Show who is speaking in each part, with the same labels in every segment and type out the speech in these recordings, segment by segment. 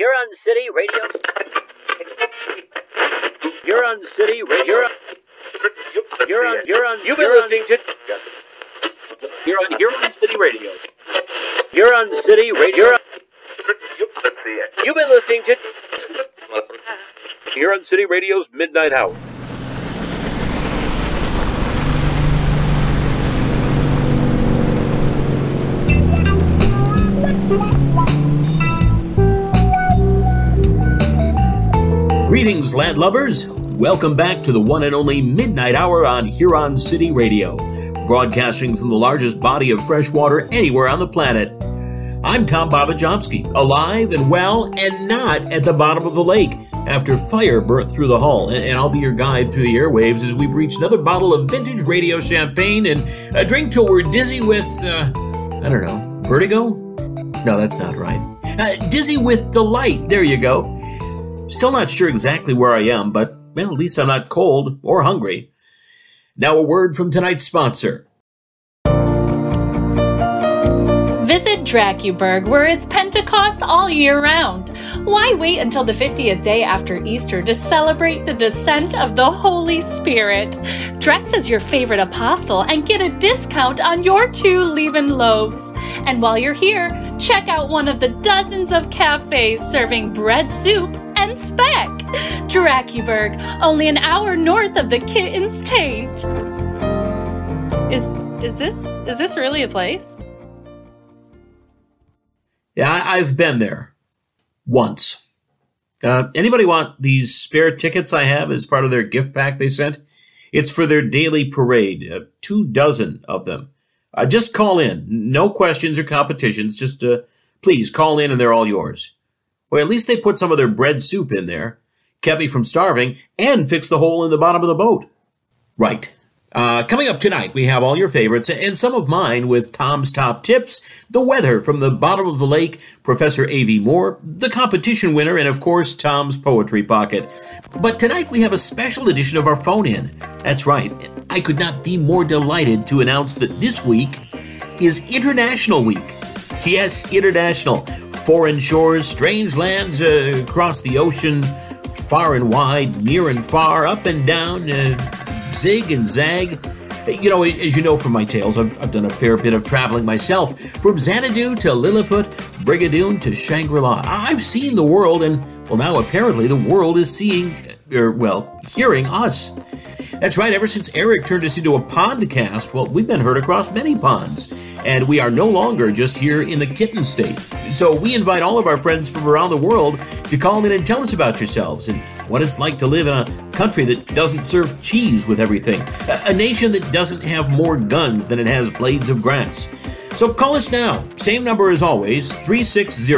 Speaker 1: Huron City Radio. Huron City Radio. Huron, Huron, you've been listening to. Huron, Huron City Radio. Huron City Radio. You've been listening to. Huron City Radio's Midnight Hour.
Speaker 2: Greetings, landlubbers! Welcome back to the one and only Midnight Hour on Huron City Radio, broadcasting from the largest body of fresh water anywhere on the planet. I'm Tom Babajomsky, alive and well, and not at the bottom of the lake after fire burnt through the hull. And I'll be your guide through the airwaves as we reach another bottle of vintage radio champagne and a drink till we're dizzy with, uh, I don't know, vertigo? No, that's not right. Uh, dizzy with delight. There you go. Still not sure exactly where I am, but well, at least I'm not cold or hungry. Now, a word from tonight's sponsor.
Speaker 3: Visit Dracuberg, where it's Pentecost all year round. Why wait until the 50th day after Easter to celebrate the descent of the Holy Spirit? Dress as your favorite apostle and get a discount on your two leaven loaves. And while you're here, check out one of the dozens of cafes serving bread soup and Speck. Dracuberg, only an hour north of the Kitten's Tate. Is is this is this really a place?
Speaker 2: Yeah, I, have been there once. Uh, anybody want these spare tickets I have as part of their gift pack they sent? It's for their daily parade, uh, two dozen of them. Uh, just call in. No questions or competitions. Just uh, please call in and they're all yours. Well, at least they put some of their bread soup in there, kept me from starving, and fixed the hole in the bottom of the boat. Right. Uh, coming up tonight, we have all your favorites and some of mine with Tom's top tips, the weather from the bottom of the lake, Professor A.V. Moore, the competition winner, and of course, Tom's poetry pocket. But tonight we have a special edition of our phone in. That's right. I could not be more delighted to announce that this week is International Week. Yes, International foreign shores, strange lands uh, across the ocean, far and wide, near and far, up and down, uh, zig and zag. You know, as you know from my tales, I've, I've done a fair bit of traveling myself. From Xanadu to Lilliput, Brigadoon to Shangri La. I've seen the world, and, well, now apparently the world is seeing, or, er, well, hearing us. That's right, ever since Eric turned us into a podcast, well, we've been heard across many ponds. And we are no longer just here in the kitten state. So we invite all of our friends from around the world to call in and tell us about yourselves and what it's like to live in a country that doesn't serve cheese with everything, a, nation that doesn't have more guns than it has blades of grass. So call us now. Same number as always 360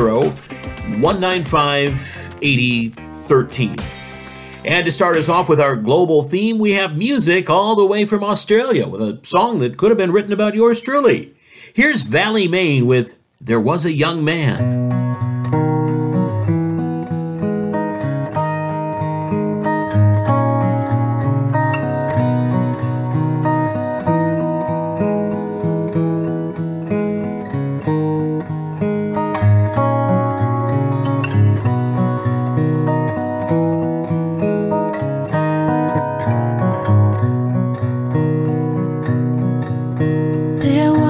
Speaker 2: 195 8013. And to start us off with our global theme, we have music all the way from Australia with a song that could have been written about yours truly. Here's Valley Main with There Was a Young Man.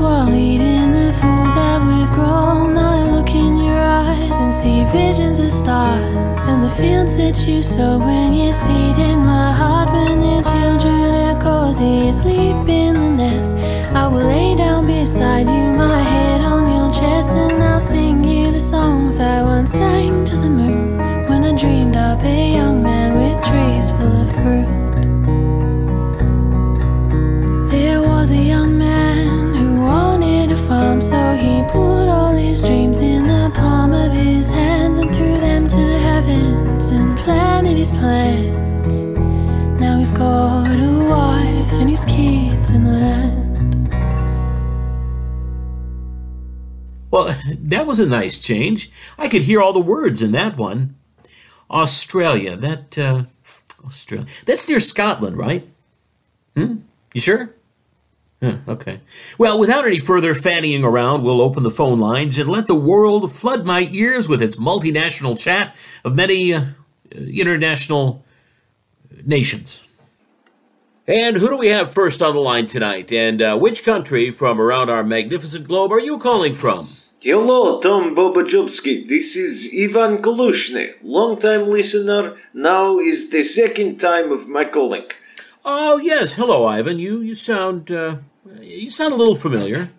Speaker 4: while eating the food that we've grown. I look in your eyes and see visions of stars and the fields that you sow when you seed in my heart. When the children are cozy asleep in the nest, I will lay down beside you, my head on your chest, and I'll sing you the songs I once sang to the moon when I dreamed up a young
Speaker 2: that was a nice change. I could hear all the words in that one. Australia, that, uh, Australia. That's near Scotland, right? Hmm? You sure? Yeah, okay. Well, without any further fannying around, we'll open the phone lines and let the world flood my ears with its multinational chat of many uh, international nations. And who do we have first on the line tonight? And uh, which country from around our magnificent globe are you calling from?
Speaker 5: Hello, Tom Bobajubski. This is Ivan Kalushny, long-time listener. Now is the second time of my calling.
Speaker 2: Oh yes, hello, Ivan. You you sound uh, you sound a little familiar.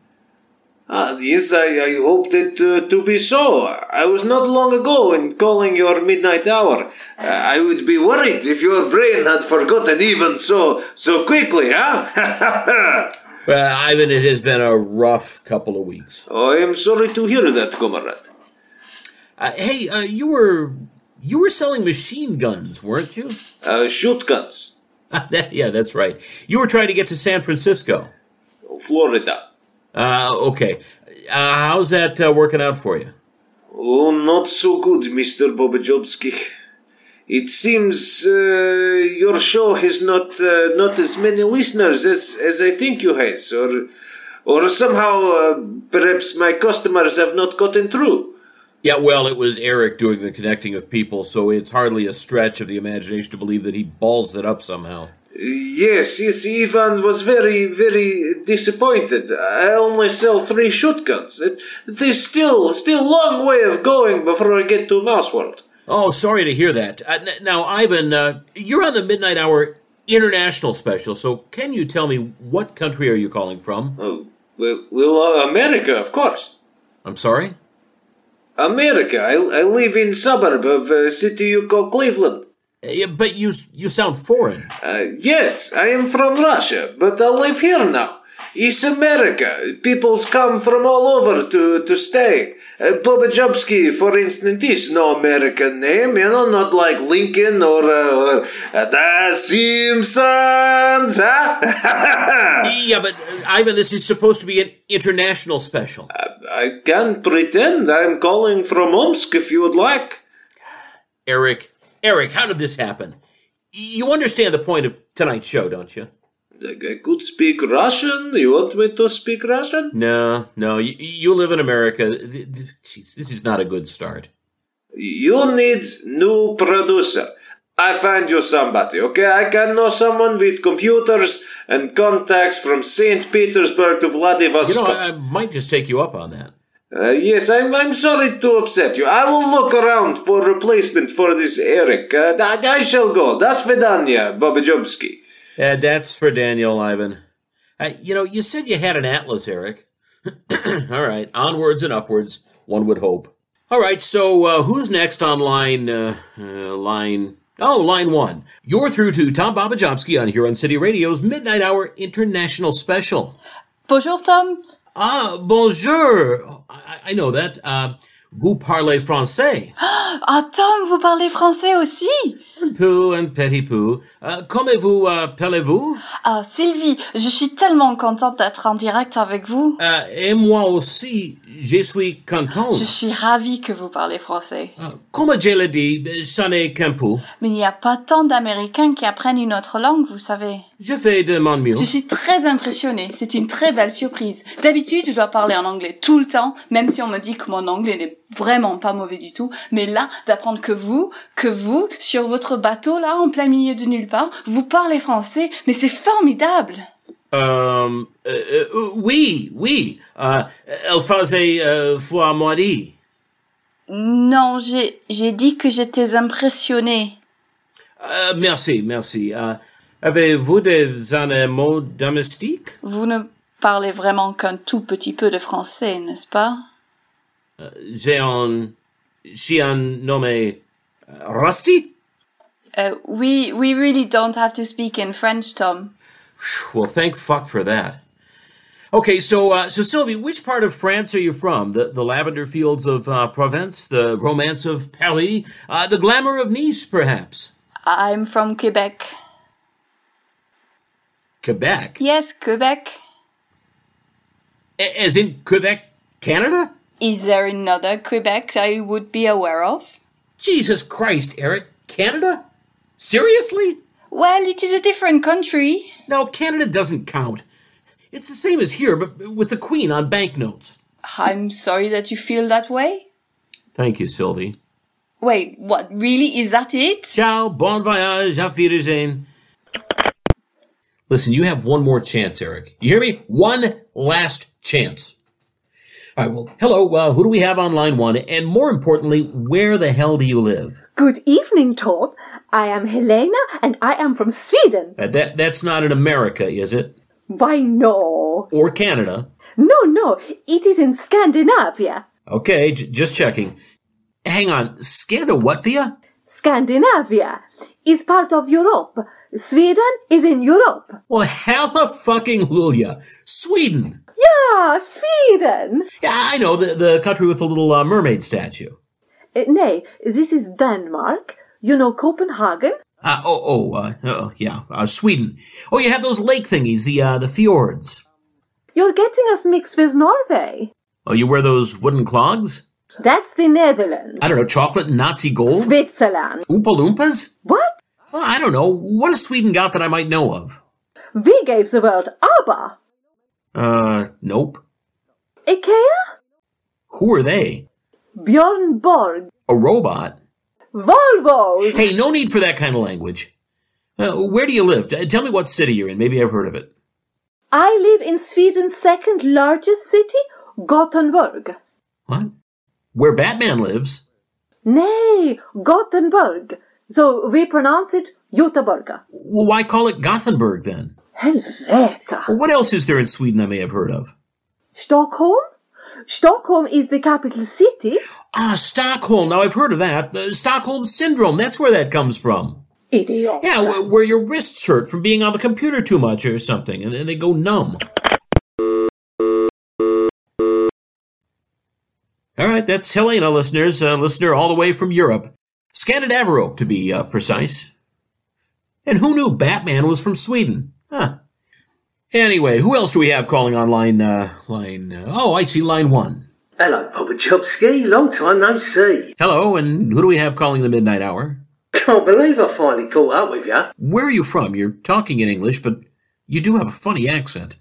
Speaker 5: Ah, yes, I, I hope that uh, to be so. I was not long ago in calling your midnight hour. Uh, I would be worried if your brain had forgotten even so so quickly, huh?
Speaker 2: Well, Ivan, it has been a rough couple of weeks.
Speaker 5: oh, I am sorry to hear that, comrade.
Speaker 2: Uh, hey, uh, you were you were selling machine guns, weren't you?
Speaker 5: Uh, shoot guns,
Speaker 2: yeah, that's right. You were trying to get to San Francisco.
Speaker 5: Florida.
Speaker 2: Uh, okay. Uh, how's that uh, working out for you?
Speaker 5: Oh, not so good, Mr. Bobajobski. It seems uh, your show has not uh, not as many listeners as, as I think you has, or or somehow uh, perhaps my customers have not gotten through.
Speaker 2: Yeah, well, it was Eric doing the connecting of people, so it's hardly a stretch of the imagination to believe that he balls it up somehow.
Speaker 5: Yes, yes, Ivan was very, very disappointed. I only sell three shotguns. It, it is still, still long way of going before I get to Mouse World.
Speaker 2: Oh, sorry to hear that. Uh, n- now, Ivan, uh, you're on the Midnight Hour International Special, so can you tell me what country are you calling from?
Speaker 5: Oh, well, well uh, America, of course.
Speaker 2: I'm sorry?
Speaker 5: America. I, I live in suburb of a city you call Cleveland.
Speaker 2: Uh, yeah, but you you sound foreign.
Speaker 5: Uh, yes, I am from Russia, but I live here now. It's America. Peoples come from all over to, to stay. Uh, Bobajobski, for instance, is no American name, you know, not like Lincoln or, uh, or uh, The Simpsons, huh?
Speaker 2: Yeah, but uh, Ivan, this is supposed to be an international special.
Speaker 5: I can pretend I'm calling from Omsk if you would like.
Speaker 2: Eric, Eric, how did this happen? You understand the point of tonight's show, don't you?
Speaker 5: I could speak Russian. You want me to speak Russian?
Speaker 2: No, no. You, you live in America. Jeez, this is not a good start.
Speaker 5: You need new producer. I find you somebody, okay? I can know someone with computers and contacts from St. Petersburg to Vladivostok.
Speaker 2: You know, I, I might just take you up on that.
Speaker 5: Uh, yes, I'm, I'm sorry to upset you. I will look around for replacement for this Eric. Uh, I, I shall go. Das Vidania, Bobajobski.
Speaker 2: Uh, that's for Daniel, Ivan. Uh, you know, you said you had an atlas, Eric. All right, onwards and upwards, one would hope. All right, so uh, who's next on line? Uh, uh, line. Oh, line one. You're through to Tom Babajowski on Huron City Radio's Midnight Hour International Special.
Speaker 6: Bonjour Tom.
Speaker 2: Ah, bonjour. I, I know that. Uh, vous parlez français?
Speaker 6: Ah Tom, vous parlez français aussi
Speaker 2: Un peu and petit peu. Uh, comment vous uh, parlez-vous?
Speaker 6: Ah, Sylvie, je suis tellement contente d'être en direct avec vous.
Speaker 2: Euh, et moi aussi, je suis content.
Speaker 6: Je suis ravie que vous parlez français.
Speaker 2: Euh, comme je l'ai dit, ça n'est qu'un peu.
Speaker 6: Mais il n'y a pas tant d'Américains qui apprennent une autre langue, vous savez.
Speaker 2: Je fais de mon mieux.
Speaker 6: Je suis très impressionnée. C'est une très belle surprise. D'habitude, je dois parler en anglais tout le temps, même si on me dit que mon anglais n'est vraiment pas mauvais du tout. Mais là, d'apprendre que vous, que vous, sur votre bateau là, en plein milieu de nulle part, vous parlez français, mais c'est formidable.
Speaker 2: Euh, euh, euh, oui, oui. Euh, elle faisait euh, foi moitié.
Speaker 6: Non, j'ai, j'ai dit que j'étais impressionnée.
Speaker 2: Euh, merci, merci. Avez-vous des animaux domestiques?
Speaker 6: Vous ne parlez vraiment qu'un tout petit peu de français, n'est-ce pas?
Speaker 2: Euh, J'ai un chien nommé euh, Rusty?
Speaker 6: Uh, we, we really don't have to speak in French, Tom.
Speaker 2: Well, thank fuck for that. Okay, so uh, so Sylvie, which part of France are you from? The the lavender fields of uh, Provence, the romance of Paris, uh, the glamour of Nice, perhaps?
Speaker 6: I'm from Quebec.
Speaker 2: Quebec,
Speaker 6: Yes, Quebec.
Speaker 2: As in Quebec, Canada?
Speaker 6: Is there another Quebec I would be aware of?
Speaker 2: Jesus Christ, Eric, Canada? Seriously?
Speaker 6: Well, it is a different country.
Speaker 2: No, Canada doesn't count. It's the same as here, but with the Queen on banknotes.
Speaker 6: I'm sorry that you feel that way.
Speaker 2: Thank you, Sylvie.
Speaker 6: Wait, what? Really? Is that it?
Speaker 2: Ciao, bon voyage, auf Wiedersehen. Listen, you have one more chance, Eric. You hear me? One last chance. All right, well, hello, uh, who do we have on line one? And more importantly, where the hell do you live?
Speaker 7: Good evening, Tom. I am Helena and I am from Sweden.
Speaker 2: Uh, that, that's not in America, is it?
Speaker 7: Why, no.
Speaker 2: Or Canada?
Speaker 7: No, no, it is in Scandinavia.
Speaker 2: Okay, j- just checking. Hang on, Scandinavian?
Speaker 7: Scandinavia is part of Europe. Sweden is in Europe.
Speaker 2: Well, hella fucking Lulia. Sweden.
Speaker 7: Yeah, Sweden.
Speaker 2: Yeah, I know, the, the country with the little uh, mermaid statue.
Speaker 7: Uh, nay, this is Denmark. You know Copenhagen?
Speaker 2: Uh, oh, oh, uh, oh, yeah, uh, Sweden. Oh, you have those lake thingies, the, uh, the fjords.
Speaker 7: You're getting us mixed with Norway.
Speaker 2: Oh, you wear those wooden clogs?
Speaker 7: That's the Netherlands.
Speaker 2: I don't know, chocolate and Nazi gold?
Speaker 7: Switzerland.
Speaker 2: Oompa Loompas?
Speaker 7: What?
Speaker 2: Well, I don't know. What has Sweden got that I might know of?
Speaker 7: We gave the world ABBA.
Speaker 2: Uh, nope.
Speaker 7: IKEA?
Speaker 2: Who are they?
Speaker 7: Bjorn Borg.
Speaker 2: A robot?
Speaker 7: Volvo.
Speaker 2: Hey, no need for that kind of language. Uh, where do you live? Tell me what city you're in. Maybe I've heard of it.
Speaker 7: I live in Sweden's second largest city, Gothenburg.
Speaker 2: What? Where Batman lives?
Speaker 7: Nay, Gothenburg. So we pronounce it Göteborg.
Speaker 2: Well, why call it Gothenburg then? Well, what else is there in Sweden I may have heard of?
Speaker 7: Stockholm? Stockholm is the capital city.
Speaker 2: Ah, Stockholm. Now I've heard of that. Uh, Stockholm syndrome. That's where that comes from.
Speaker 7: Idiot.
Speaker 2: Yeah, where, where your wrists hurt from being on the computer too much or something, and then they go numb. All right, that's Helena, listeners. A listener all the way from Europe. Scandinavrope, to be uh, precise. And who knew Batman was from Sweden? Huh. Anyway, who else do we have calling on line, uh, line, uh, oh, I see line one.
Speaker 8: Hello, Papa Chomsky. Long time no see.
Speaker 2: Hello, and who do we have calling the midnight hour?
Speaker 8: Can't believe I finally caught up with you.
Speaker 2: Where are you from? You're talking in English, but you do have a funny accent.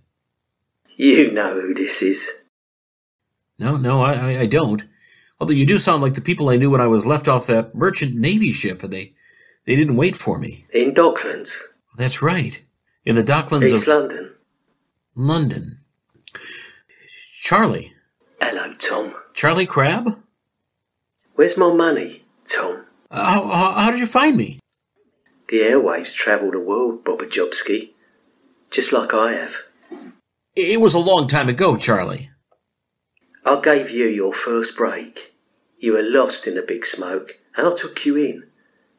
Speaker 8: You know who this is.
Speaker 2: No, no, I, I don't. Although you do sound like the people I knew when I was left off that merchant navy ship, and they, they didn't wait for me.
Speaker 8: In Docklands,
Speaker 2: That's right. In the docklands
Speaker 8: East
Speaker 2: of
Speaker 8: London.
Speaker 2: London. Charlie.
Speaker 8: Hello, Tom.
Speaker 2: Charlie Crab?
Speaker 8: Where's my money, Tom?
Speaker 2: Uh, how, how, how did you find me?
Speaker 8: The airwaves travel the world, Bobajobski. Just like I have.
Speaker 2: It was a long time ago, Charlie.
Speaker 8: I gave you your first break. You were lost in the big smoke, and I took you in.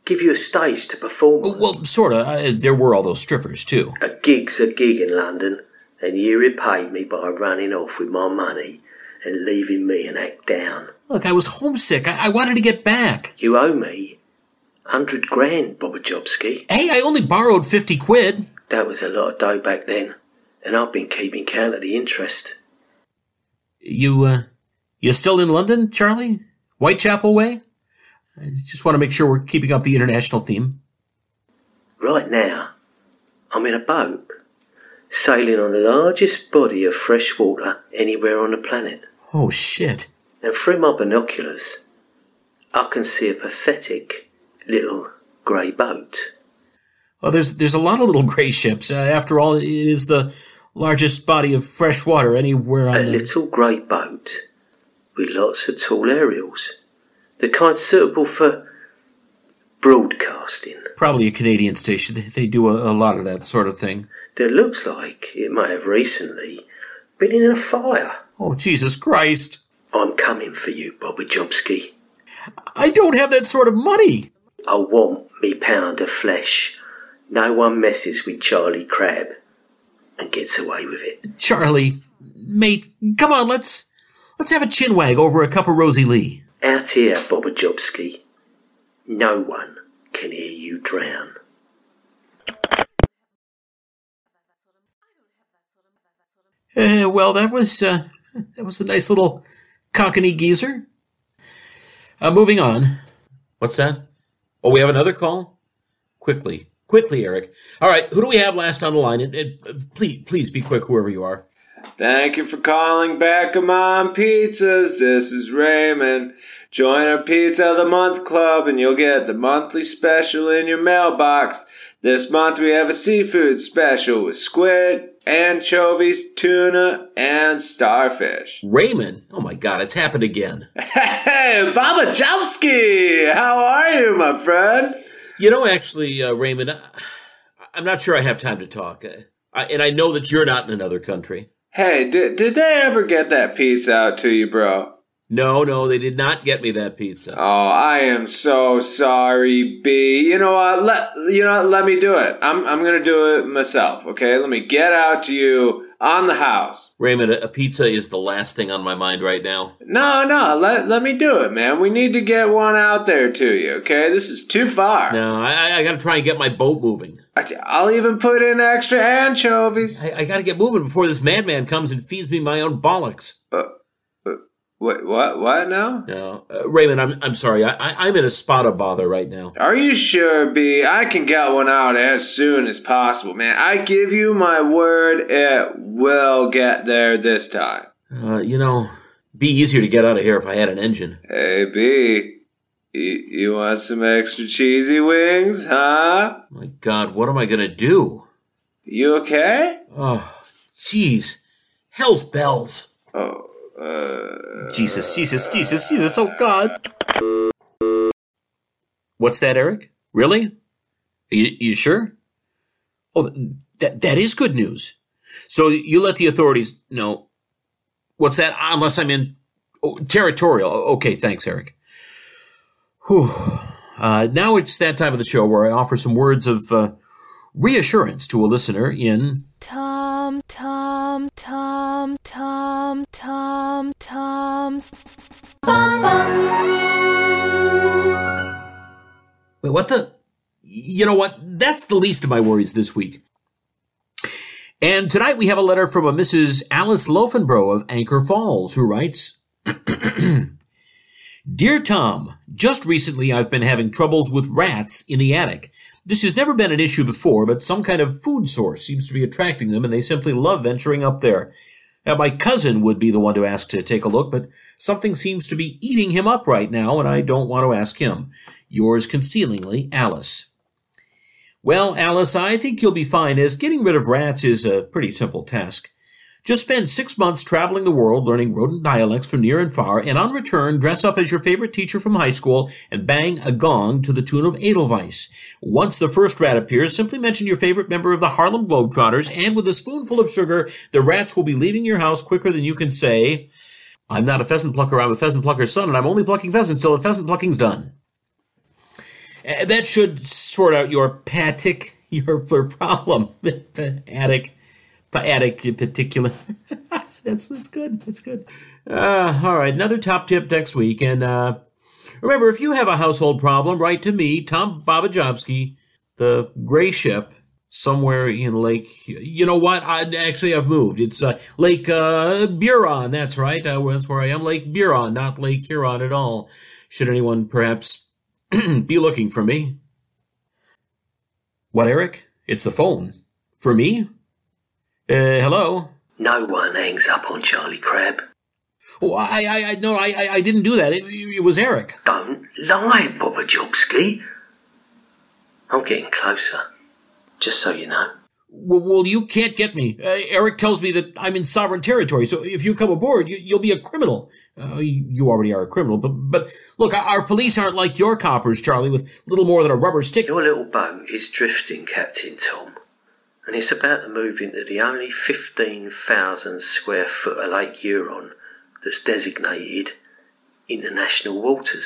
Speaker 8: Give you a stage to perform on.
Speaker 2: Well, sorta. Uh, there were all those strippers, too.
Speaker 8: A gig's a gig in London, and you repaid me by running off with my money and leaving me an act down.
Speaker 2: Look, I was homesick. I, I wanted to get back.
Speaker 8: You owe me hundred grand, Bobajobski.
Speaker 2: Hey, I only borrowed 50 quid.
Speaker 8: That was a lot of dough back then, and I've been keeping count of the interest.
Speaker 2: You, uh, you still in London, Charlie? Whitechapel way? I just want to make sure we're keeping up the international theme.
Speaker 8: Right now, I'm in a boat, sailing on the largest body of fresh water anywhere on the planet.
Speaker 2: Oh, shit.
Speaker 8: And through my binoculars, I can see a pathetic little grey boat.
Speaker 2: Well, there's there's a lot of little gray ships. Uh, after all, it is the largest body of fresh water anywhere
Speaker 8: A
Speaker 2: on the.
Speaker 8: little grey boat with lots of tall aerials. The kind suitable for broadcasting.
Speaker 2: Probably a Canadian station. They, they do a, a lot of that sort of thing.
Speaker 8: That looks like it may have recently been in a fire.
Speaker 2: Oh, Jesus Christ.
Speaker 8: I'm coming for you, Bobby Jobski.
Speaker 2: I don't have that sort of money.
Speaker 8: I want me pound of flesh. No one messes with Charlie Crab and gets away with it.
Speaker 2: Charlie, mate, come on, let's let's have a chinwag over a cup of Rosie Lee.
Speaker 8: Out here, Bobby Jobski, no one can hear you drown.
Speaker 2: Uh, well, that was uh, that was a nice little cockney geezer. Uh, moving on. What's that? Oh, we have another call. Quickly, quickly, Eric. All right, who do we have last on the line? And, and, please, please be quick, whoever you are.
Speaker 5: Thank you for calling back on Pizzas. This is Raymond. Join our Pizza of the Month Club and you'll get the monthly special in your mailbox. This month we have a seafood special with squid, anchovies, tuna, and starfish.
Speaker 2: Raymond. Oh my God, it's happened again.
Speaker 5: Hey, Baba Jowski! How are you, my friend?
Speaker 2: You know, actually, uh, Raymond, I, I'm not sure I have time to talk, uh, I, and I know that you're not in another country.
Speaker 5: Hey, did, did they ever get that pizza out to you, bro?
Speaker 2: No, no, they did not get me that pizza.
Speaker 5: Oh, I am so sorry, B. You know what? Let you know. what? Let me do it. I'm I'm gonna do it myself. Okay. Let me get out to you on the house.
Speaker 2: Raymond, a, pizza is the last thing on my mind right now.
Speaker 5: No, no. Let let me do it, man. We need to get one out there to you. Okay. This is too far.
Speaker 2: No, I, I- I got to try and get my boat moving.
Speaker 5: I- I'll even put in extra anchovies.
Speaker 2: I, I got to get moving before this madman comes and feeds me my own bollocks.
Speaker 5: Wait, what? What now?
Speaker 2: No, uh, Raymond, I'm I'm sorry. I, I I'm in a spot of bother right now.
Speaker 5: Are you sure, B? I can get one out as soon as possible, man. I give you my word, it will get there this time.
Speaker 2: Uh, you know, be easier to get out of here if I had an engine.
Speaker 5: Hey, B. You, you want some extra cheesy wings, huh?
Speaker 2: My God, what am I gonna do?
Speaker 5: You okay?
Speaker 2: Oh, jeez, hell's bells.
Speaker 5: Oh,
Speaker 2: Jesus, Jesus, Jesus, Jesus, oh God. What's that, Eric? Really? You, you sure? Oh, that, that is good news. So you let the authorities know. What's that? Unless I'm in oh, territorial. Okay, thanks, Eric. Whew. Uh, now it's that time of the show where I offer some words of uh, reassurance to a listener in
Speaker 4: Tom, Tom, Tom, Tom, Tom, Tom.
Speaker 2: Wait, what the? You know what? That's the least of my worries this week. And tonight we have a letter from a Mrs. Alice Loafenbro of Anchor Falls who writes Dear Tom, just recently I've been having troubles with rats in the attic. This has never been an issue before, but some kind of food source seems to be attracting them and they simply love venturing up there. Now, my cousin would be the one to ask to take a look, but something seems to be eating him up right now, and I don't want to ask him. Yours concealingly, Alice. Well, Alice, I think you'll be fine, as getting rid of rats is a pretty simple task. Just spend six months traveling the world learning rodent dialects from near and far, and on return, dress up as your favorite teacher from high school and bang a gong to the tune of Edelweiss. Once the first rat appears, simply mention your favorite member of the Harlem Globetrotters, and with a spoonful of sugar, the rats will be leaving your house quicker than you can say, I'm not a pheasant plucker, I'm a pheasant plucker's son, and I'm only plucking pheasants till the pheasant plucking's done. Uh, That should sort out your patic, your, your problem. Attic, attic in particular. that's that's good. That's good. Uh, all right, another top tip next week. And uh, remember, if you have a household problem, write to me, Tom Babajobski, the Gray Ship, somewhere in Lake. You know what? I actually I've moved. It's uh, Lake uh, Buron. That's right. Uh, that's where I am. Lake Buron, not Lake Huron at all. Should anyone perhaps be looking for me? What, Eric? It's the phone. For me? Uh, hello?
Speaker 8: No one hangs up on Charlie Crab.
Speaker 2: Oh, I, I, I no, I, I, I didn't do that. It, it was Eric.
Speaker 8: Don't lie, Bobajobski. I'm getting closer. Just so you know.
Speaker 2: Well, well you can't get me. Uh, Eric tells me that I'm in sovereign territory, so if you come aboard, you, will be a criminal. Uh, you, you already are a criminal, but but look, our police aren't like your coppers, Charlie, with little more than a rubber stick.
Speaker 8: Your little boat is drifting, Captain Tom, and it's about to move into the only 15,000 square foot of Lake Huron that's designated international waters.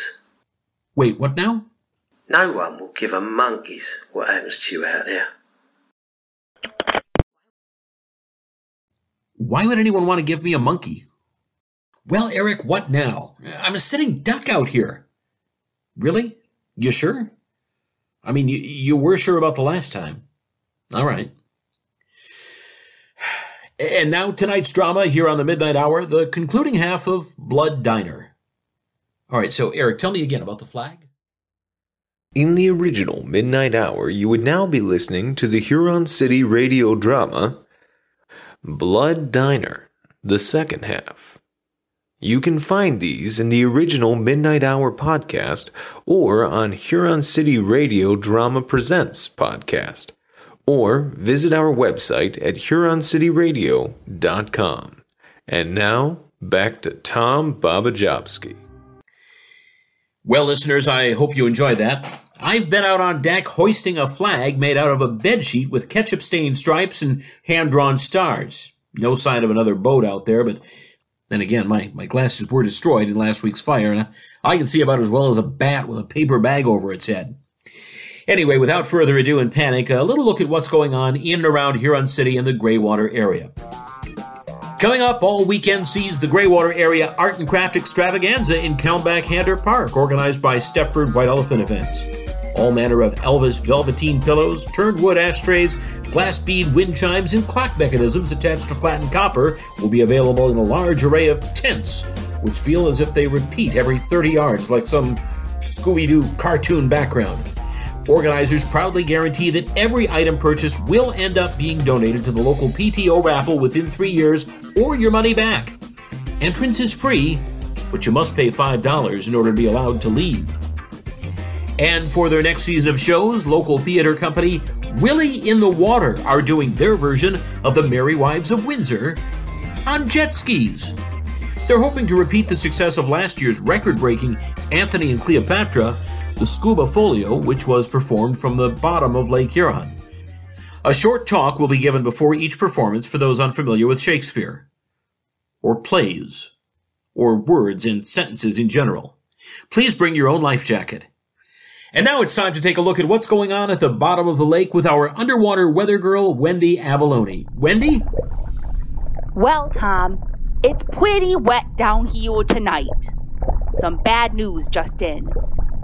Speaker 2: Wait, what now?
Speaker 8: No one will give a monkey's what happens to you out there.
Speaker 2: Why would anyone want to give me a monkey? Well, Eric, what now? I'm a sitting duck out here. Really? You sure? I mean, you, you were sure about the last time. All right. And now tonight's drama here on the Midnight Hour, the concluding half of Blood Diner. All right, so Eric, tell me again about the flag.
Speaker 9: In the original Midnight Hour, you would now be listening to the Huron City radio drama Blood Diner, the second half. You can find these in the original Midnight Hour podcast or on Huron City Radio Drama Presents podcast, or visit our website at huroncityradio.com. And now, back to Tom Babajowski.
Speaker 2: Well, listeners, I hope you enjoyed that. I've been out on deck hoisting a flag made out of a bedsheet with ketchup stained stripes and hand drawn stars. No sign of another boat out there, but then again, my, my glasses were destroyed in last week's fire, and I, I can see about as well as a bat with a paper bag over its head. Anyway, without further ado and panic, a little look at what's going on in and around Huron City and the Greywater area. Coming up, all weekend sees the Greywater Area Art and Craft Extravaganza in Calmbach Hander Park, organized by Stepford White Elephant Events. All manner of Elvis velveteen pillows, turned wood ashtrays, glass bead wind chimes, and clock mechanisms attached to flattened copper will be available in a large array of tents, which feel as if they repeat every 30 yards like some Scooby Doo cartoon background. Organizers proudly guarantee that every item purchased will end up being donated to the local PTO raffle within three years or your money back. Entrance is free, but you must pay $5 in order to be allowed to leave. And for their next season of shows, local theater company Willie in the Water are doing their version of The Merry Wives of Windsor on jet skis. They're hoping to repeat the success of last year's record breaking Anthony and Cleopatra, the Scuba Folio, which was performed from the bottom of Lake Huron. A short talk will be given before each performance for those unfamiliar with Shakespeare, or plays, or words and sentences in general. Please bring your own life jacket. And now it's time to take a look at what's going on at the bottom of the lake with our underwater weather girl, Wendy Avalone. Wendy?
Speaker 10: Well, Tom, it's pretty wet down here tonight. Some bad news just in.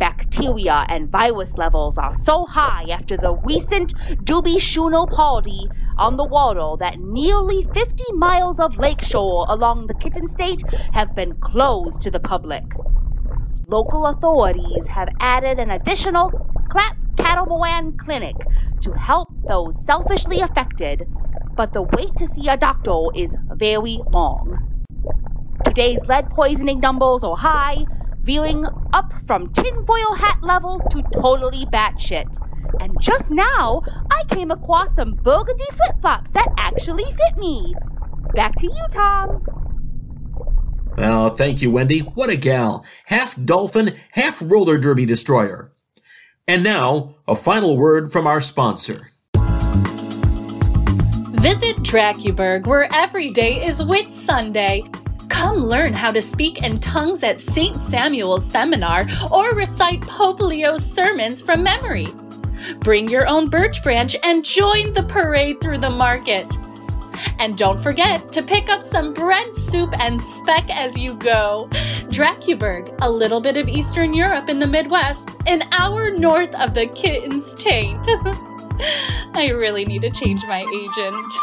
Speaker 10: Bacteria and virus levels are so high after the recent Duby Shuno party on the water that nearly 50 miles of lakeshore along the Kitten State have been closed to the public local authorities have added an additional Clap Catamaran clinic to help those selfishly affected, but the wait to see a doctor is very long. Today's lead poisoning numbers are high, veering up from tinfoil hat levels to totally batshit. And just now, I came across some burgundy flip flops that actually fit me. Back to you, Tom.
Speaker 2: Oh, thank you, Wendy. What a gal. Half dolphin, half roller derby destroyer. And now, a final word from our sponsor.
Speaker 3: Visit Dracuberg, where every day is Whit Sunday. Come learn how to speak in tongues at St. Samuel's Seminar or recite Pope Leo's sermons from memory. Bring your own birch branch and join the parade through the market. And don't forget to pick up some bread, soup, and speck as you go. Dracuberg, a little bit of Eastern Europe in the Midwest, an hour north of the kitten's taint. I really need to change my agent.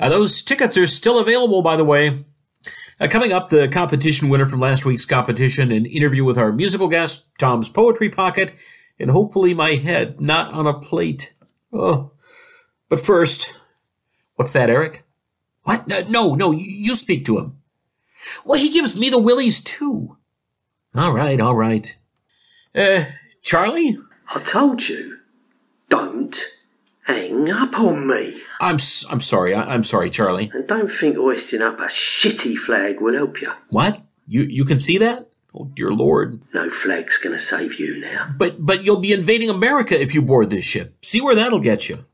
Speaker 2: Uh, those tickets are still available, by the way. Uh, coming up, the competition winner from last week's competition, an interview with our musical guest, Tom's Poetry Pocket, and hopefully my head not on a plate. Oh. But first, what's that, Eric? What? No, no, you speak to him. Well, he gives me the willies too. All right, all right. Uh, Charlie?
Speaker 8: I told you, hang up on me.
Speaker 2: I'm s- I'm sorry. I- I'm sorry, Charlie.
Speaker 8: And don't think hoisting up a shitty flag will help you.
Speaker 2: What? You you can see that? Oh dear lord.
Speaker 8: No flag's gonna save you now.
Speaker 2: But but you'll be invading America if you board this ship. See where that'll get you.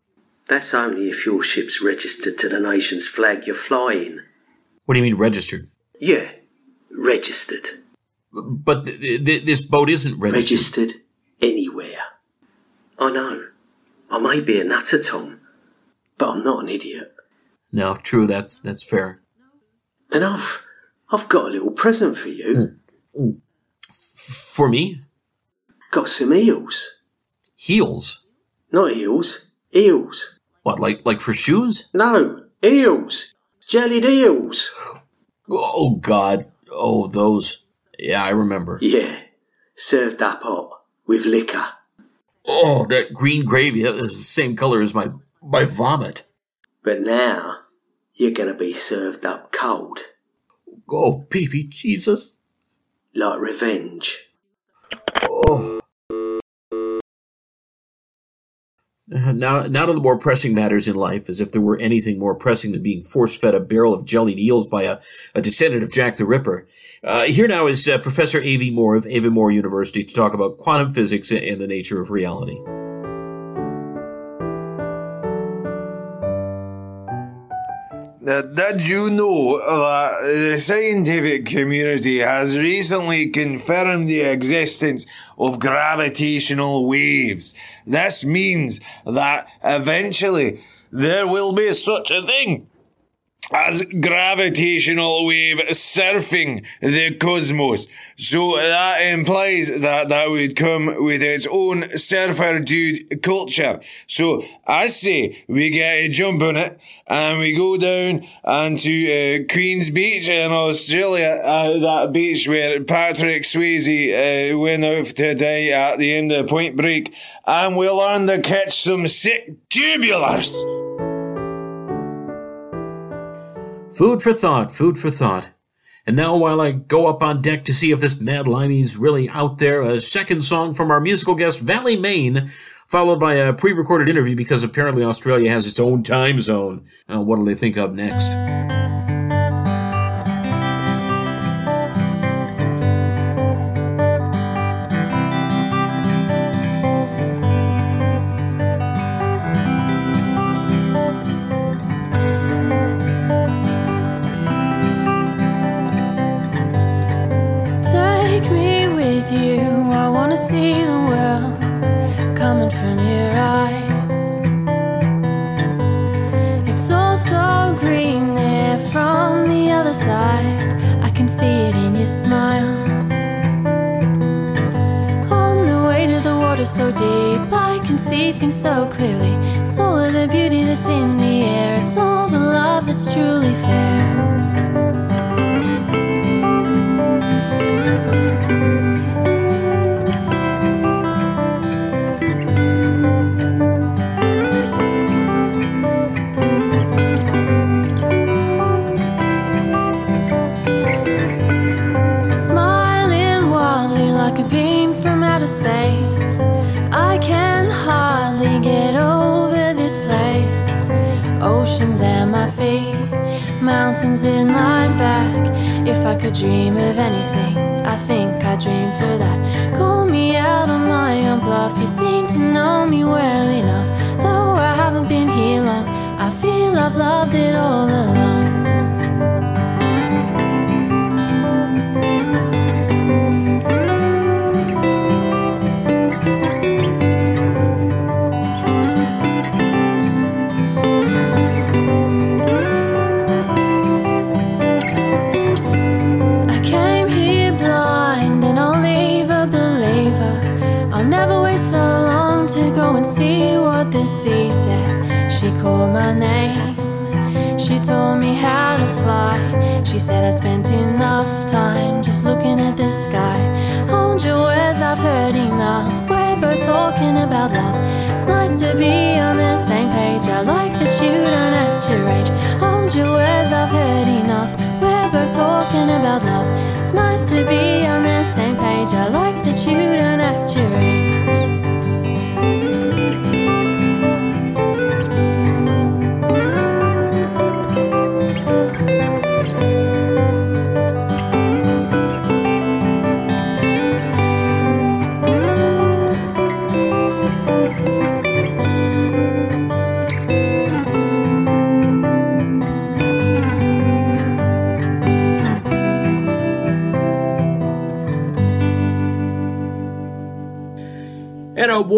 Speaker 8: That's only if your ship's registered to the nation's flag you're flying.
Speaker 2: What do you mean registered?
Speaker 8: Yeah, registered.
Speaker 2: But th- th- this boat isn't registered.
Speaker 8: Registered anywhere. I know. I might be a nutter, Tom, but I'm not an idiot.
Speaker 2: No, true. That's that's fair.
Speaker 8: And I've I've got a little present for you. Mm. Mm.
Speaker 2: For me,
Speaker 8: Got some eels.
Speaker 2: heels.
Speaker 8: Not eels. Eels.
Speaker 2: What, like like for shoes?
Speaker 8: No, eels. Jellied eels.
Speaker 2: Oh God. Oh, those. Yeah, I remember.
Speaker 8: Yeah. Served up hot with liquor.
Speaker 2: Oh, that green gravy is the same color as my my vomit.
Speaker 8: But now you're gonna be served up cold.
Speaker 2: Oh, baby Jesus.
Speaker 8: Like revenge.
Speaker 2: Oh. Uh, Now, now to the more pressing matters in life, as if there were anything more pressing than being force-fed a barrel of jellied eels by a, a descendant of Jack the Ripper. Uh, here now is uh, Professor A.V. Moore of Avonmore University to talk about quantum physics and the nature of reality.
Speaker 5: Did you know that the scientific community has recently confirmed the existence of gravitational waves? This means that eventually there will be such a thing as gravitational wave surfing the cosmos. So that implies that that would come with its own surfer dude culture. So I say we get a jump on it and we go down onto uh, Queen's Beach in Australia, uh, that beach where Patrick Swayze uh, went off to die at the end of Point Break, and we'll learn to catch some sick tubulars.
Speaker 2: Food for thought, food for thought. And now, while I go up on deck to see if this mad limey's really out there, a second song from our musical guest, Valley Maine, followed by a pre recorded interview because apparently Australia has its own time zone. Uh, what'll they think of next?
Speaker 4: It's nice to be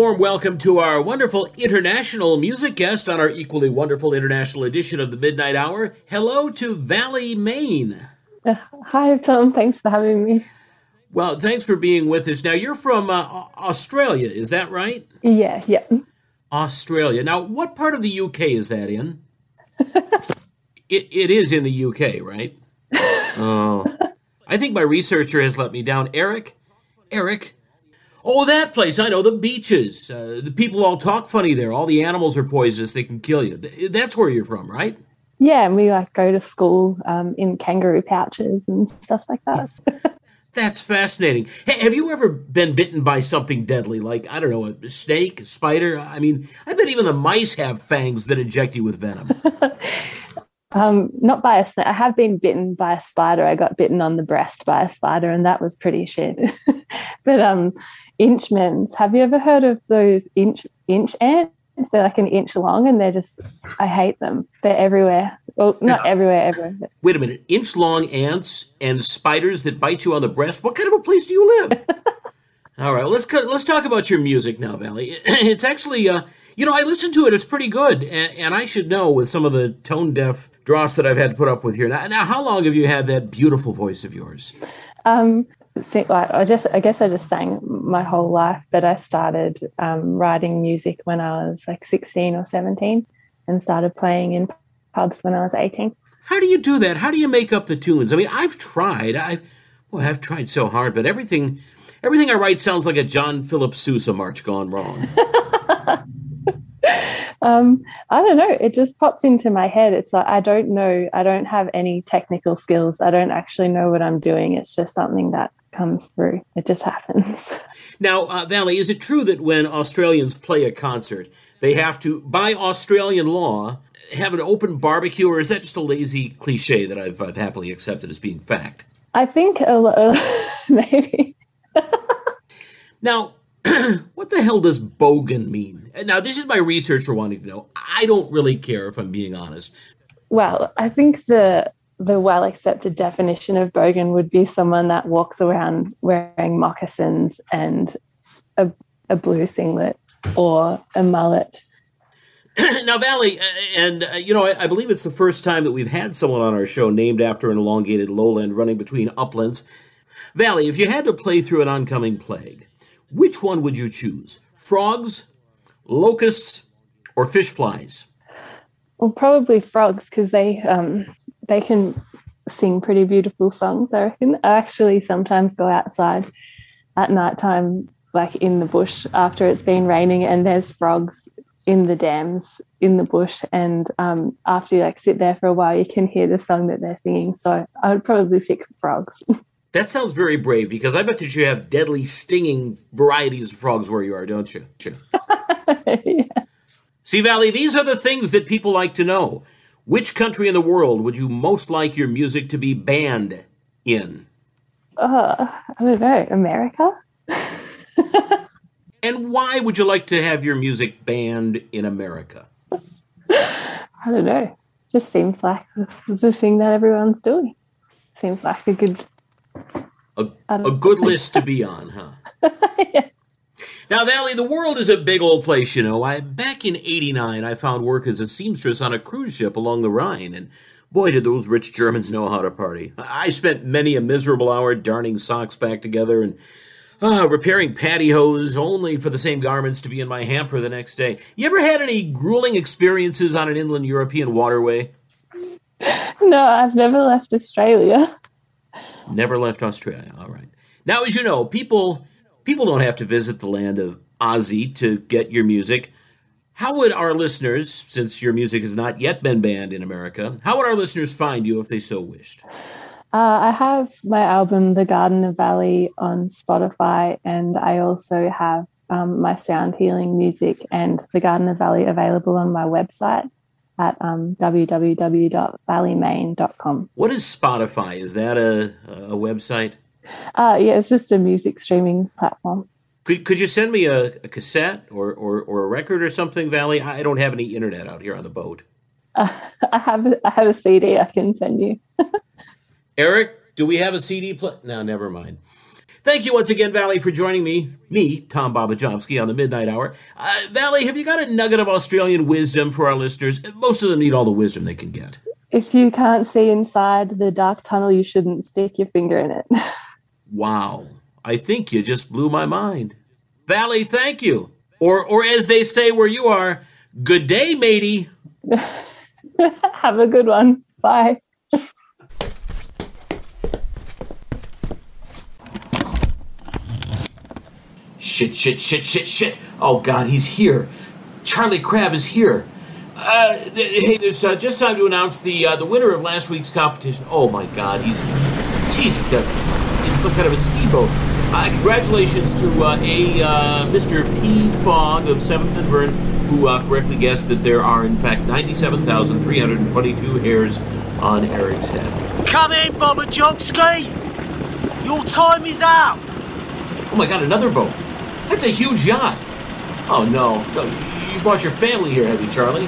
Speaker 2: warm welcome to our wonderful international music guest on our equally wonderful international edition of the Midnight Hour. Hello to Valley, Maine.
Speaker 11: Uh, hi, Tom. Thanks for having me.
Speaker 2: Well, thanks for being with us. Now, you're from uh, Australia, is that right?
Speaker 11: Yeah, yeah.
Speaker 2: Australia. Now, what part of the UK is that in? it, it is in the UK, right? Oh. I think my researcher has let me down. Eric? Eric? Oh, that place. I know, the beaches. Uh, the people all talk funny there. All the animals are poisonous. They can kill you. That's where you're from, right?
Speaker 11: Yeah, and we like go to school um, in kangaroo pouches and stuff like that.
Speaker 2: That's fascinating. Hey, have you ever been bitten by something deadly, like, I don't know, a snake, a spider? I mean, I bet even the mice have fangs that inject you with venom.
Speaker 11: um, not by a snake. I have been bitten by a spider. I got bitten on the breast by a spider, and that was pretty shit. but um, inchmans. Have you ever heard of those inch inch ants? They're like an inch long, and they're just. I hate them. They're everywhere. Well, not everywhere, everywhere. but-
Speaker 2: Wait a minute. Inch long ants and spiders that bite you on the breast? What kind of a place do you live? All right, well, let's let's talk about your music now, Valley. It's actually, uh, you know, I listened to it. It's pretty good, and, and I should know with some of the tone deaf dross that I've had to put up with here. Now, now, how long have you had that beautiful voice of yours?
Speaker 11: Um, sing, like I just, I guess I just sang my whole life, but I started um, writing music when I was like sixteen or seventeen, and started playing in pubs when I was eighteen.
Speaker 2: How do you do that? How do you make up the tunes? I mean, I've tried. I, well, I've tried so hard, but everything, everything I write sounds like a John Philip Sousa march gone wrong.
Speaker 11: Um, I don't know. It just pops into my head. It's like I don't know. I don't have any technical skills. I don't actually know what I'm doing. It's just something that comes through. It just happens.
Speaker 2: Now, uh, Valley, is it true that when Australians play a concert, they have to, by Australian law, have an open barbecue, or is that just a lazy cliche that I've, I've happily accepted as being fact?
Speaker 11: I think a lo- maybe.
Speaker 2: Now, what the hell does bogan mean? Now, this is my researcher wanting to know. I don't really care if I'm being honest.
Speaker 11: Well, I think the the well accepted definition of bogan would be someone that walks around wearing moccasins and a, a blue singlet or a mullet.
Speaker 2: now, Valley, uh, and uh, you know, I, I believe it's the first time that we've had someone on our show named after an elongated lowland running between uplands. Valley, if you had to play through an oncoming plague, which one would you choose? Frogs, locusts, or fish flies?
Speaker 11: Well, probably frogs because they um, they can sing pretty beautiful songs. I reckon. I actually sometimes go outside at night time, like in the bush after it's been raining, and there's frogs in the dams in the bush. And um, after you like sit there for a while, you can hear the song that they're singing. So I would probably pick frogs.
Speaker 2: That sounds very brave because I bet that you have deadly stinging varieties of frogs where you are, don't you? See, Valley, these are the things that people like to know. Which country in the world would you most like your music to be banned in?
Speaker 11: Uh, I don't know, America.
Speaker 2: And why would you like to have your music banned in America?
Speaker 11: I don't know. Just seems like the thing that everyone's doing. Seems like a good.
Speaker 2: A, a good list to be on, huh? Now, Valley, the world is a big old place, you know. I back in '89, I found work as a seamstress on a cruise ship along the Rhine, and boy, did those rich Germans know how to party. I spent many a miserable hour darning socks back together and Ah, repairing pantyhose only for the same garments to be in my hamper the next day. You ever had any grueling experiences on an inland European waterway?
Speaker 11: No, I've never left Australia.
Speaker 2: Never left Australia. All right. Now, as you know, people people don't have to visit the land of Ozzy to get your music. How would our listeners, since your music has not yet been banned in America, how would our listeners find you if they so wished?
Speaker 11: Uh, I have my album, The Garden of Valley, on Spotify, and I also have um, my sound healing music and The Garden of Valley available on my website at um, www.valleymain.com.
Speaker 2: What is Spotify? Is that a, a website?
Speaker 11: Uh, yeah, it's just a music streaming platform.
Speaker 2: Could, could you send me a, a cassette or, or, or a record or something, Valley? I don't have any internet out here on the boat.
Speaker 11: Uh, I have I have a CD I can send you.
Speaker 2: Eric, do we have a CD play? No, never mind. Thank you once again, Valley, for joining me, me, Tom Bobajobski, on the Midnight Hour. Uh, Valley, have you got a nugget of Australian wisdom for our listeners? Most of them need all the wisdom they can get.
Speaker 11: If you can't see inside the dark tunnel, you shouldn't stick your finger in it.
Speaker 2: wow. I think you just blew my mind. Valley, thank you. Or, or as they say where you are, good day, matey.
Speaker 11: Have a good one. Bye.
Speaker 2: Shit, shit, shit, shit, shit. Oh, God, he's here. Charlie Crab is here. Uh, th- hey, there's uh, just time to announce the uh, the winner of last week's competition. Oh my God, he's Jesus, got in some kind of a speedboat. Uh, congratulations to uh, a uh, Mr. P. Fogg of Seventh and Vern, who uh, correctly guessed that there are in fact ninety-seven thousand three hundred and twenty-two hairs on Eric's head.
Speaker 12: Come in, Bobber Jobski. Your time is up.
Speaker 2: Oh my God, another boat. That's a huge yacht. Oh no, no, you brought your family here, have you, Charlie?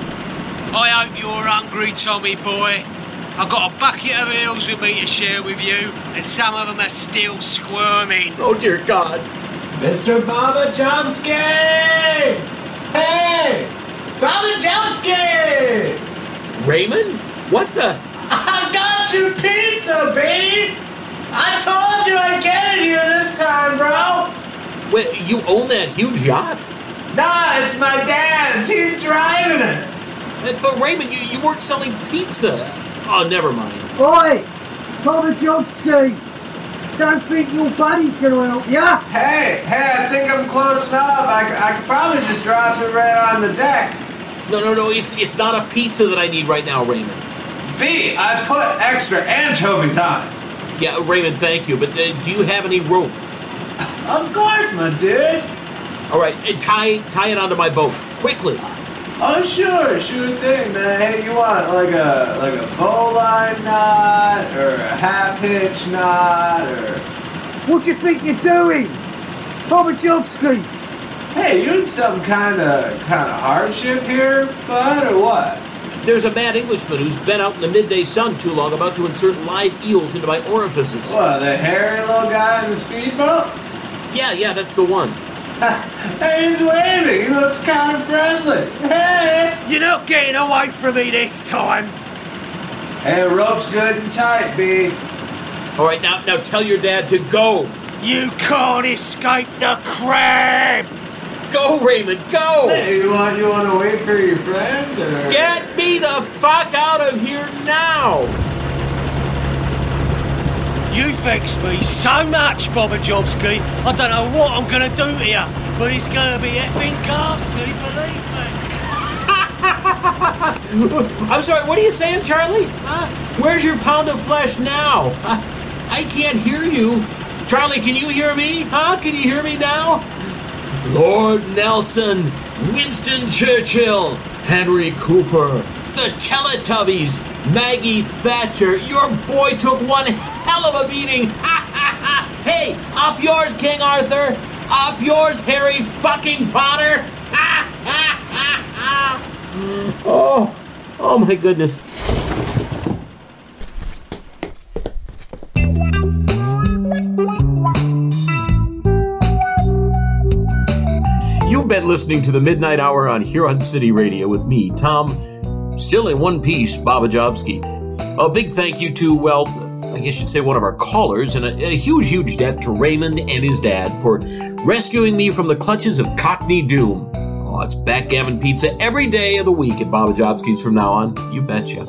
Speaker 12: I hope you're hungry, Tommy boy. I've got a bucket of eels with me to share with you, and some of them are still squirming.
Speaker 2: Oh dear God.
Speaker 5: Mr. Baba Jomsky! Hey! Baba Jomsky!
Speaker 2: Raymond? What the?
Speaker 5: I got you pizza, B! I told you I'd get it here this time, bro!
Speaker 2: Wait, you own that huge yacht?
Speaker 5: Nah, it's my dad's. He's driving it.
Speaker 2: Uh, But Raymond, you, you weren't selling pizza. Oh, never mind.
Speaker 13: Oi! Baba Jobski! Don't think your buddy's gonna help ya!
Speaker 5: Hey, hey, I think I'm close enough. I, I could probably just drop it right on the deck.
Speaker 2: No, no, no, it's it's not a pizza that I need right now, Raymond.
Speaker 5: B, I put extra anchovies on it.
Speaker 2: Yeah, Raymond, thank you. But uh, do you have any rope?
Speaker 5: Of course, my dude.
Speaker 2: All right, uh, tie tie it onto my boat quickly.
Speaker 5: Oh sure, sure thing, man. Hey, you want like a like a bowline knot or a half hitch knot or
Speaker 13: What do you think you're doing? Baba Jobski!
Speaker 5: Hey, you in some kind of kind of hardship here, bud, or what?
Speaker 2: There's a mad Englishman who's been out in the midday sun too long about to insert live eels into my orifices.
Speaker 5: What, the hairy little guy in the speedboat?
Speaker 2: Yeah, yeah, that's the one.
Speaker 5: Hey, he's waving. He looks kind of friendly. Hey!
Speaker 12: You're not getting away from me this time.
Speaker 5: Hey, rope's good and tight, B.
Speaker 2: All right, now now tell your dad to go.
Speaker 12: You can't escape the crab.
Speaker 2: Go, Raymond, go!
Speaker 5: Hey, you want you want to wait for your friend? Or?
Speaker 2: Get me the fuck out of here now!
Speaker 12: You vex me so much, Bobber Jobski. I don't know what I'm gonna do to you, but it's gonna be effing ghastly, believe me.
Speaker 2: I'm sorry, what are you saying, Charlie? Huh? Where's your pound of flesh now? Uh, I can't hear you. Charlie, can you hear me? Huh? Can you hear me now? Lord Nelson, Winston Churchill, Henry Cooper, the Teletubbies, Maggie Thatcher. Your boy took one hell of a beating. hey, up yours, King Arthur. Up yours, Harry fucking Potter. oh, oh my goodness. You've been listening to the Midnight Hour on Huron City Radio with me, Tom, still in one piece, Baba Jobski. A big thank you to, well, I guess you'd say one of our callers, and a, a huge, huge debt to Raymond and his dad for rescuing me from the clutches of Cockney Doom. Oh, it's backgammon pizza every day of the week at Baba Jobski's from now on. You betcha.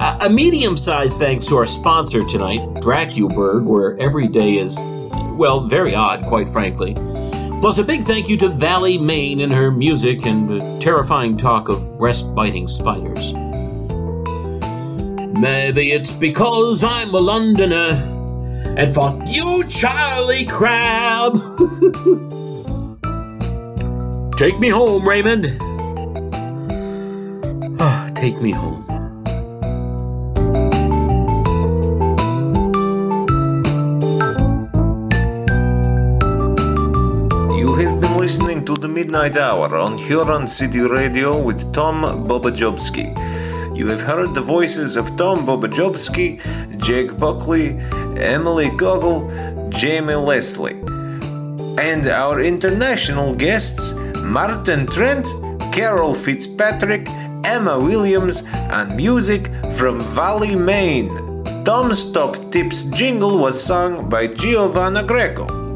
Speaker 2: Uh, a medium sized thanks to our sponsor tonight, Dracuberg, where every day is, well, very odd, quite frankly. Plus, a big thank you to Valley Maine and her music and terrifying talk of breast biting spiders. Maybe it's because I'm a Londoner and fuck you, Charlie Crab. take me home, Raymond. Ah, take me home.
Speaker 9: Midnight Hour on Huron City Radio with Tom Bobajobski. You have heard the voices of Tom Bobajobski, Jake Buckley, Emily Goggle, Jamie Leslie, and our international guests Martin Trent, Carol Fitzpatrick, Emma Williams, and music from Valley, Maine. Tom's Top Tips jingle was sung by Giovanna Greco.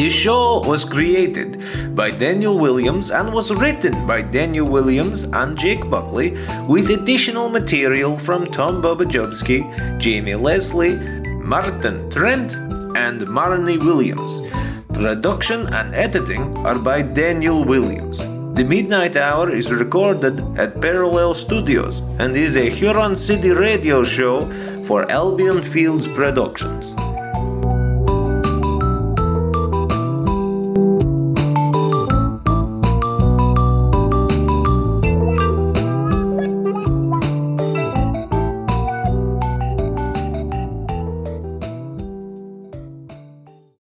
Speaker 9: This show was created by Daniel Williams and was written by Daniel Williams and Jake Buckley with additional material from Tom Bobajobski, Jamie Leslie, Martin Trent, and Marnie Williams. Production and editing are by Daniel Williams. The Midnight Hour is recorded at Parallel Studios and is a Huron City radio show for Albion Fields Productions.